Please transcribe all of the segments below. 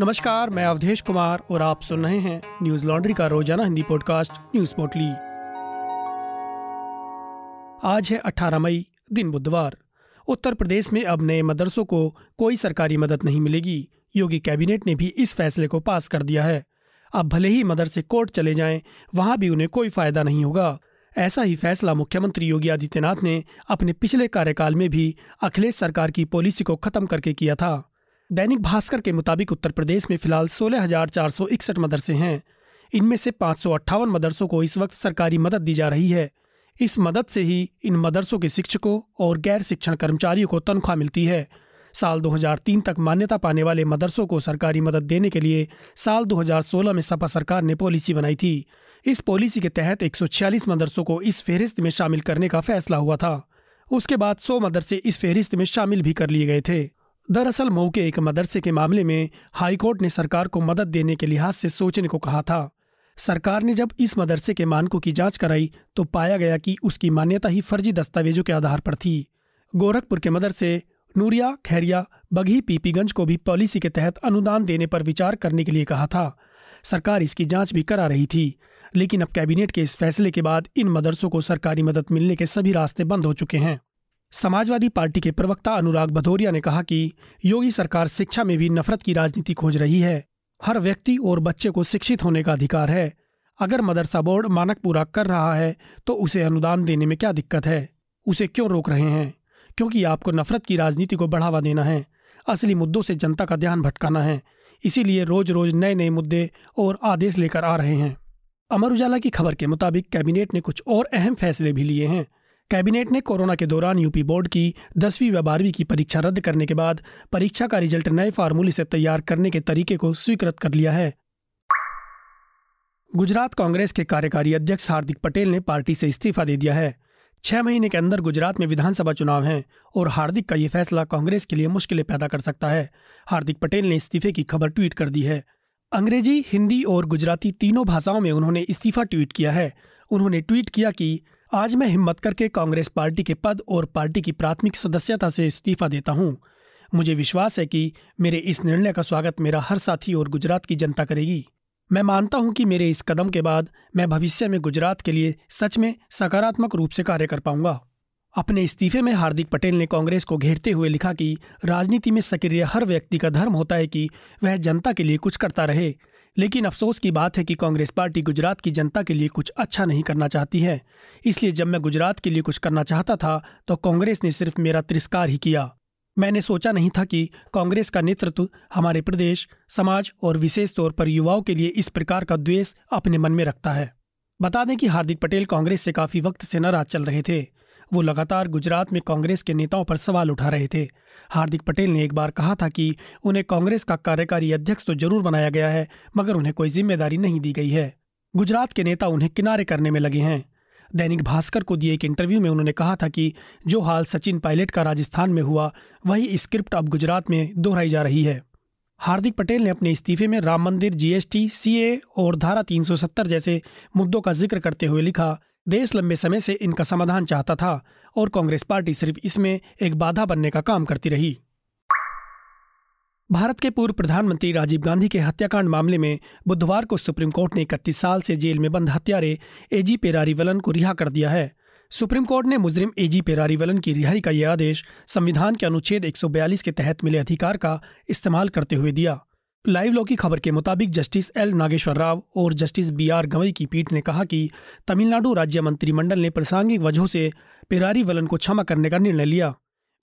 नमस्कार, मैं अवधेश कुमार और आप सुन रहे हैं न्यूज़ लॉन्ड्री का रोज़ाना हिंदी पॉडकास्ट न्यूज़ पोटली आज है 18 मई, दिन बुधवार। उत्तर प्रदेश में अब नए मदरसों को कोई सरकारी मदद नहीं मिलेगी। योगी कैबिनेट ने भी इस फैसले को पास कर दिया है। अब भले ही मदरसे कोर्ट चले जाएँ, वहाँ भी उन्हें कोई फ़ायदा नहीं होगा। ऐसा ही फैसला मुख्यमंत्री योगी आदित्यनाथ ने अपने पिछले कार्यकाल में भी अखिलेश सरकार की पॉलिसी को खत्म करके किया था। दैनिक भास्कर के मुताबिक उत्तर प्रदेश में फ़िलहाल सोलह हज़ार चार सौ इकसठ मदरसे हैं। इनमें से पाँच सौ अट्ठावन मदरसों को इस वक्त सरकारी मदद दी जा रही है। इस मदद से ही इन मदरसों के शिक्षकों और गैर शिक्षण कर्मचारियों को तनख्वाह मिलती है। साल 2003 तक मान्यता पाने वाले मदरसों को सरकारी मदद देने के लिए साल 2016 में सपा सरकार ने पॉलिसी बनाई थी। इस पॉलिसी के तहत 146 मदरसों को इस फहरिस्त में शामिल करने का फैसला हुआ था। उसके बाद 100 मदरसे इस फहरिस्त में शामिल भी कर लिए गए थे। दरअसल मऊ के एक मदरसे के मामले में हाईकोर्ट ने सरकार को मदद देने के लिहाज से सोचने को कहा था। सरकार ने जब इस मदरसे के मानकों की जाँच कराई तो पाया गया कि उसकी मान्यता ही फर्जी दस्तावेजों के आधार पर थी। गोरखपुर के मदरसे नूरिया, खैरिया, बघी, पीपीगंज को भी पॉलिसी के तहत अनुदान देने पर विचार करने के लिए कहा था। सरकार इसकी जाँच भी करा रही थी, लेकिन अब कैबिनेट के इस फैसले के बाद इन मदरसों को सरकारी मदद मिलने के सभी रास्ते बंद हो चुके हैं। समाजवादी पार्टी के प्रवक्ता अनुराग भदौरिया ने कहा कि योगी सरकार शिक्षा में भी नफरत की राजनीति खोज रही है। हर व्यक्ति और बच्चे को शिक्षित होने का अधिकार है। अगर मदरसा बोर्ड मानक पूरा कर रहा है तो उसे अनुदान देने में क्या दिक्कत है? उसे क्यों रोक रहे हैं? क्योंकि आपको नफरत की राजनीति को बढ़ावा देना है। असली मुद्दों से जनता का ध्यान भटकाना है। इसीलिए रोज रोज नए नए मुद्दे और आदेश लेकर आ रहे हैं। अमर उजाला की खबर के मुताबिक कैबिनेट ने कुछ और अहम फैसले भी लिए हैं। कैबिनेट ने कोरोना के दौरान यूपी बोर्ड की दसवीं व बारहवीं की परीक्षा रद्द करने के बाद परीक्षा का रिज़ल्ट नए फार्मूले से तैयार करने के तरीके को स्वीकृत कर लिया है। गुजरात कांग्रेस के कार्यकारी अध्यक्ष हार्दिक पटेल ने पार्टी से इस्तीफा दे दिया है। छह महीने के अंदर गुजरात में विधानसभा चुनाव हैं और हार्दिक का यह फैसला कांग्रेस के लिए मुश्किलें पैदा कर सकता है। हार्दिक पटेल ने इस्तीफे की खबर ट्वीट कर दी है। अंग्रेज़ी, हिंदी और गुजराती तीनों भाषाओं में उन्होंने इस्तीफा ट्वीट किया है। उन्होंने ट्वीट किया कि आज मैं हिम्मत करके कांग्रेस पार्टी के पद और पार्टी की प्राथमिक सदस्यता से इस्तीफा देता हूँ। मुझे विश्वास है कि मेरे इस निर्णय का स्वागत मेरा हर साथी और गुजरात की जनता करेगी। मैं मानता हूँ कि मेरे इस कदम के बाद मैं भविष्य में गुजरात के लिए सच में सकारात्मक रूप से कार्य कर पाऊँगा। अपने इस्तीफे में हार्दिक पटेल ने कांग्रेस को घेरते हुए लिखा कि राजनीति में सक्रिय हर व्यक्ति का धर्म होता है कि वह जनता के लिए कुछ करता रहे। लेकिन अफसोस की बात है कि कांग्रेस पार्टी गुजरात की जनता के लिए कुछ अच्छा नहीं करना चाहती है। इसलिए जब मैं गुजरात के लिए कुछ करना चाहता था तो कांग्रेस ने सिर्फ़ मेरा तिरस्कार ही किया। मैंने सोचा नहीं था कि कांग्रेस का नेतृत्व हमारे प्रदेश, समाज और विशेष तौर पर युवाओं के लिए इस प्रकार का द्वेष अपने मन में रखता है। बता दें कि हार्दिक पटेल कांग्रेस से काफ़ी वक्त से नाराज़ चल रहे थे। वो लगातार गुजरात में कांग्रेस के नेताओं पर सवाल उठा रहे थे। हार्दिक पटेल ने एक बार कहा था कि उन्हें कांग्रेस का कार्यकारी अध्यक्ष तो ज़रूर बनाया गया है, मगर उन्हें कोई ज़िम्मेदारी नहीं दी गई है। गुजरात के नेता उन्हें किनारे करने में लगे हैं। दैनिक भास्कर को दिए एक इंटरव्यू में उन्होंने कहा था कि जो हाल सचिन पायलट का राजस्थान में हुआ, वही स्क्रिप्ट अब गुजरात में दोहराई जा रही है। हार्दिक पटेल ने अपने इस्तीफे में राम मंदिर जीएसटी सीए और धारा 370 जैसे मुद्दों का ज़िक्र करते हुए लिखा देश लंबे समय से इनका समाधान चाहता था और कांग्रेस पार्टी सिर्फ़ इसमें एक बाधा बनने का काम करती रही। भारत के पूर्व प्रधानमंत्री राजीव गांधी के हत्याकांड मामले में बुधवार को सुप्रीम कोर्ट ने इकतीस साल से जेल में बंद हत्यारे एजी पेरारीवलन को रिहा कर दिया है। सुप्रीम कोर्ट ने मुजरिम एजी पेरारीवलन की रिहाई का यह आदेश संविधान के अनुच्छेद 142 के तहत मिले अधिकार का इस्तेमाल करते हुए दिया। लाइव लॉ की खबर के मुताबिक जस्टिस एल नागेश्वर राव और जस्टिस बी आर गवई की पीठ ने कहा कि तमिलनाडु राज्य मंत्रिमंडल ने प्रासंगिक वजहों से पेरारी वलन को क्षमा करने का निर्णय लिया।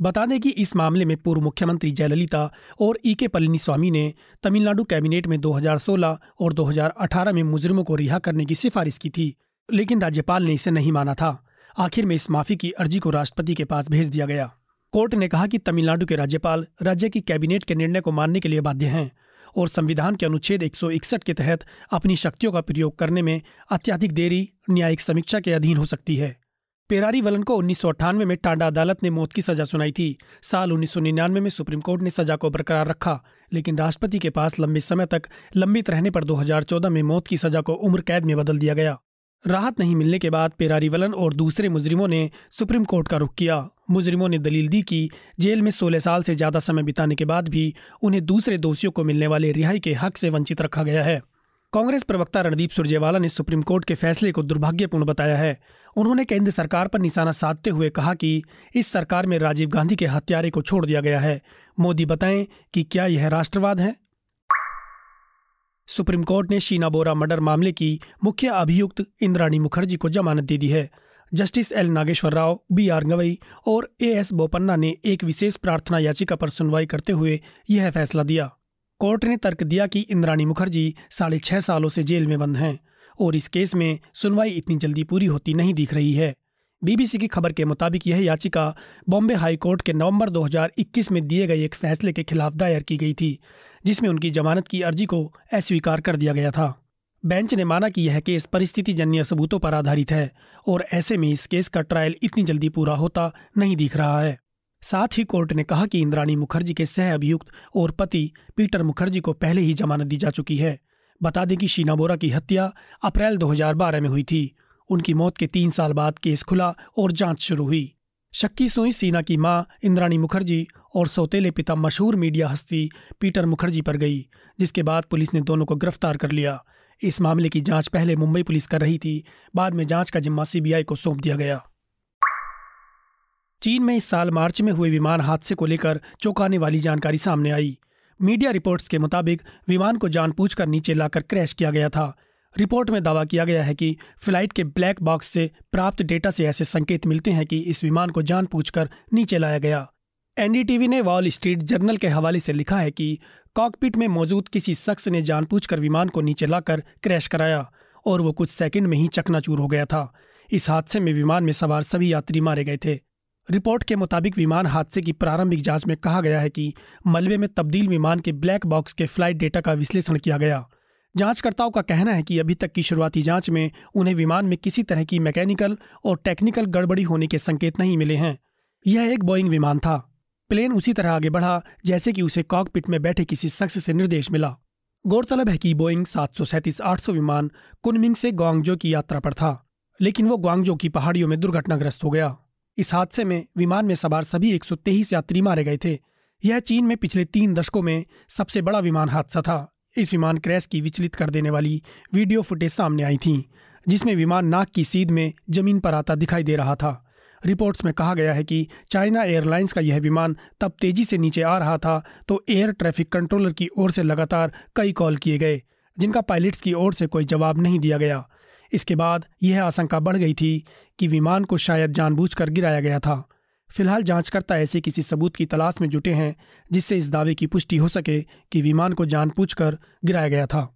बता दें कि इस मामले में पूर्व मुख्यमंत्री जयललिता और ई के पलनीस्वामी ने तमिलनाडु कैबिनेट में 2016 और 2018 में मुजरिमों को रिहा करने की सिफारिश की थी, लेकिन राज्यपाल ने इसे नहीं माना था। आखिर में इस माफ़ी की अर्जी को राष्ट्रपति के पास भेज दिया गया। कोर्ट ने कहा कि तमिलनाडु के राज्यपाल राज्य की कैबिनेट के निर्णय को मानने के लिए बाध्य हैं। और संविधान के अनुच्छेद 161 के तहत अपनी शक्तियों का प्रयोग करने में अत्याधिक देरी न्यायिक समीक्षा के अधीन हो सकती है। पेरारी वलन को उन्नीस सौ अट्ठानवे में टांडा अदालत ने मौत की सजा सुनाई थी। साल उन्नीस सौ निन्यानवे में सुप्रीम कोर्ट ने सजा को बरकरार रखा, लेकिन राष्ट्रपति के पास लंबे समय तक लंबित रहने पर 2014 में मौत की सजा को उम्र कैद में बदल दिया गया। राहत नहीं मिलने के बाद पेरारी वलन और दूसरे मुजरिमों ने सुप्रीम कोर्ट का रुख किया। मुजरिमों ने दलील दी कि जेल में 16 साल से ज़्यादा समय बिताने के बाद भी उन्हें दूसरे दोषियों को मिलने वाले रिहाई के हक से वंचित रखा गया है। कांग्रेस प्रवक्ता रणदीप सुरजेवाला ने सुप्रीम कोर्ट के फैसले को दुर्भाग्यपूर्ण बताया है। उन्होंने केंद्र सरकार पर निशाना साधते हुए कहा कि इस सरकार में राजीव गांधी के हत्यारे को छोड़ दिया गया है। मोदी बताएँ कि क्या यह राष्ट्रवाद है? सुप्रीम कोर्ट ने शीना बोरा मर्डर मामले की मुख्य अभियुक्त इंद्राणी मुखर्जी को जमानत दे दी है। Justice L. Nageswara Rao, B. R. Gavai और ए. एस. बोपन्ना ने एक विशेष प्रार्थना याचिका पर सुनवाई करते हुए यह फैसला दिया। कोर्ट ने तर्क दिया कि इंद्राणी मुखर्जी साढ़े छह सालों से जेल में बंद हैं और इस केस में सुनवाई इतनी जल्दी पूरी होती नहीं दिख रही है। बीबीसी की खबर के मुताबिक यह याचिका बॉम्बे हाई कोर्ट के नवंबर 2021 में दिए गए एक फैसले के खिलाफ दायर की गई थी, जिसमें उनकी जमानत की अर्जी को अस्वीकार कर दिया गया था। बेंच ने माना कि यह केस परिस्थिति जन्य सबूतों पर आधारित है और ऐसे में इस केस का ट्रायल इतनी जल्दी पूरा होता नहीं दिख रहा है। साथ ही कोर्ट ने कहा कि इंद्राणी मुखर्जी के सह अभियुक्त और पति पीटर मुखर्जी को पहले ही जमानत दी जा चुकी है। बता दें कि शीना बोरा की हत्या अप्रैल 2012 में हुई थी। उनकी मौत के तीन साल बाद केस खुला और जाँच शुरू हुई। शक्की सुई सीना की माँ इंद्राणी मुखर्जी और सौतेले पिता मशहूर मीडिया हस्ती पीटर मुखर्जी पर गई, जिसके बाद पुलिस ने दोनों को गिरफ़्तार कर लिया। इस मामले की जाँच पहले मुंबई पुलिस कर रही थी। बाद में जाँच का जिम्मा सीबीआई को सौंप दिया गया। चीन में इस साल मार्च में हुए विमान हादसे को लेकर चौंकाने वाली जानकारी सामने आई। मीडिया रिपोर्ट्स के मुताबिक विमान को जानबूझकर नीचे लाकर क्रैश किया गया था। रिपोर्ट में दावा किया गया है कि फ़्लाइट के ब्लैक बॉक्स से प्राप्त डेटा से ऐसे संकेत मिलते हैं कि इस विमान को जानबूझकर नीचे लाया गया। एनडीटीवी ने वॉल स्ट्रीट जर्नल के हवाले से लिखा है कि कॉकपिट में मौजूद किसी शख्स ने जानबूझकर विमान को नीचे लाकर क्रैश कराया और वो कुछ सेकंड में ही चकनाचूर हो गया था। इस हादसे में विमान में सवार सभी यात्री मारे गए थे। रिपोर्ट के मुताबिक विमान हादसे की प्रारंभिक जाँच में कहा गया है कि मलबे में तब्दील विमान के ब्लैक बॉक्स के फ़्लाइट डेटा का विश्लेषण किया गया। जांचकर्ताओं का कहना है कि अभी तक की शुरुआती जाँच में उन्हें विमान में किसी तरह की मैकेनिकल और टेक्निकल गड़बड़ी होने के संकेत नहीं मिले हैं। यह एक बोइंग विमान था। प्लेन उसी तरह आगे बढ़ा, जैसे कि उसे कॉकपिट में बैठे किसी शख्स से निर्देश मिला। गौरतलब है कि बोइंग सात सौ सैंतीस आठ सौ विमान कुनमिंग से ग्वांगजो की यात्रा पर था, लेकिन वो ग्वांगजो की पहाड़ियों में दुर्घटनाग्रस्त हो गया। इस हादसे में विमान में सवार सभी एक सौ तेईस यात्री मारे गए थे। यह चीन में पिछले तीन दशकों में सबसे बड़ा विमान हादसा था। इस विमान क्रैश की विचलित कर देने वाली वीडियो फुटेज सामने आई थी, जिसमें विमान नाक की सीध में ज़मीन पर आता दिखाई दे रहा था। रिपोर्ट्स में कहा गया है कि चाइना एयरलाइंस का यह विमान तब तेज़ी से नीचे आ रहा था तो एयर ट्रैफ़िक कंट्रोलर की ओर से लगातार कई कॉल किए गए, जिनका पायलट्स की ओर से कोई जवाब नहीं दिया गया। इसके बाद यह आशंका बढ़ गई थी कि विमान को शायद जानबूझकर गिराया गया था। फ़िलहाल जांचकर्ता ऐसे किसी सबूत की तलाश में जुटे हैं, जिससे इस दावे की पुष्टि हो सके कि विमान को जानबूझकर गिराया गया था।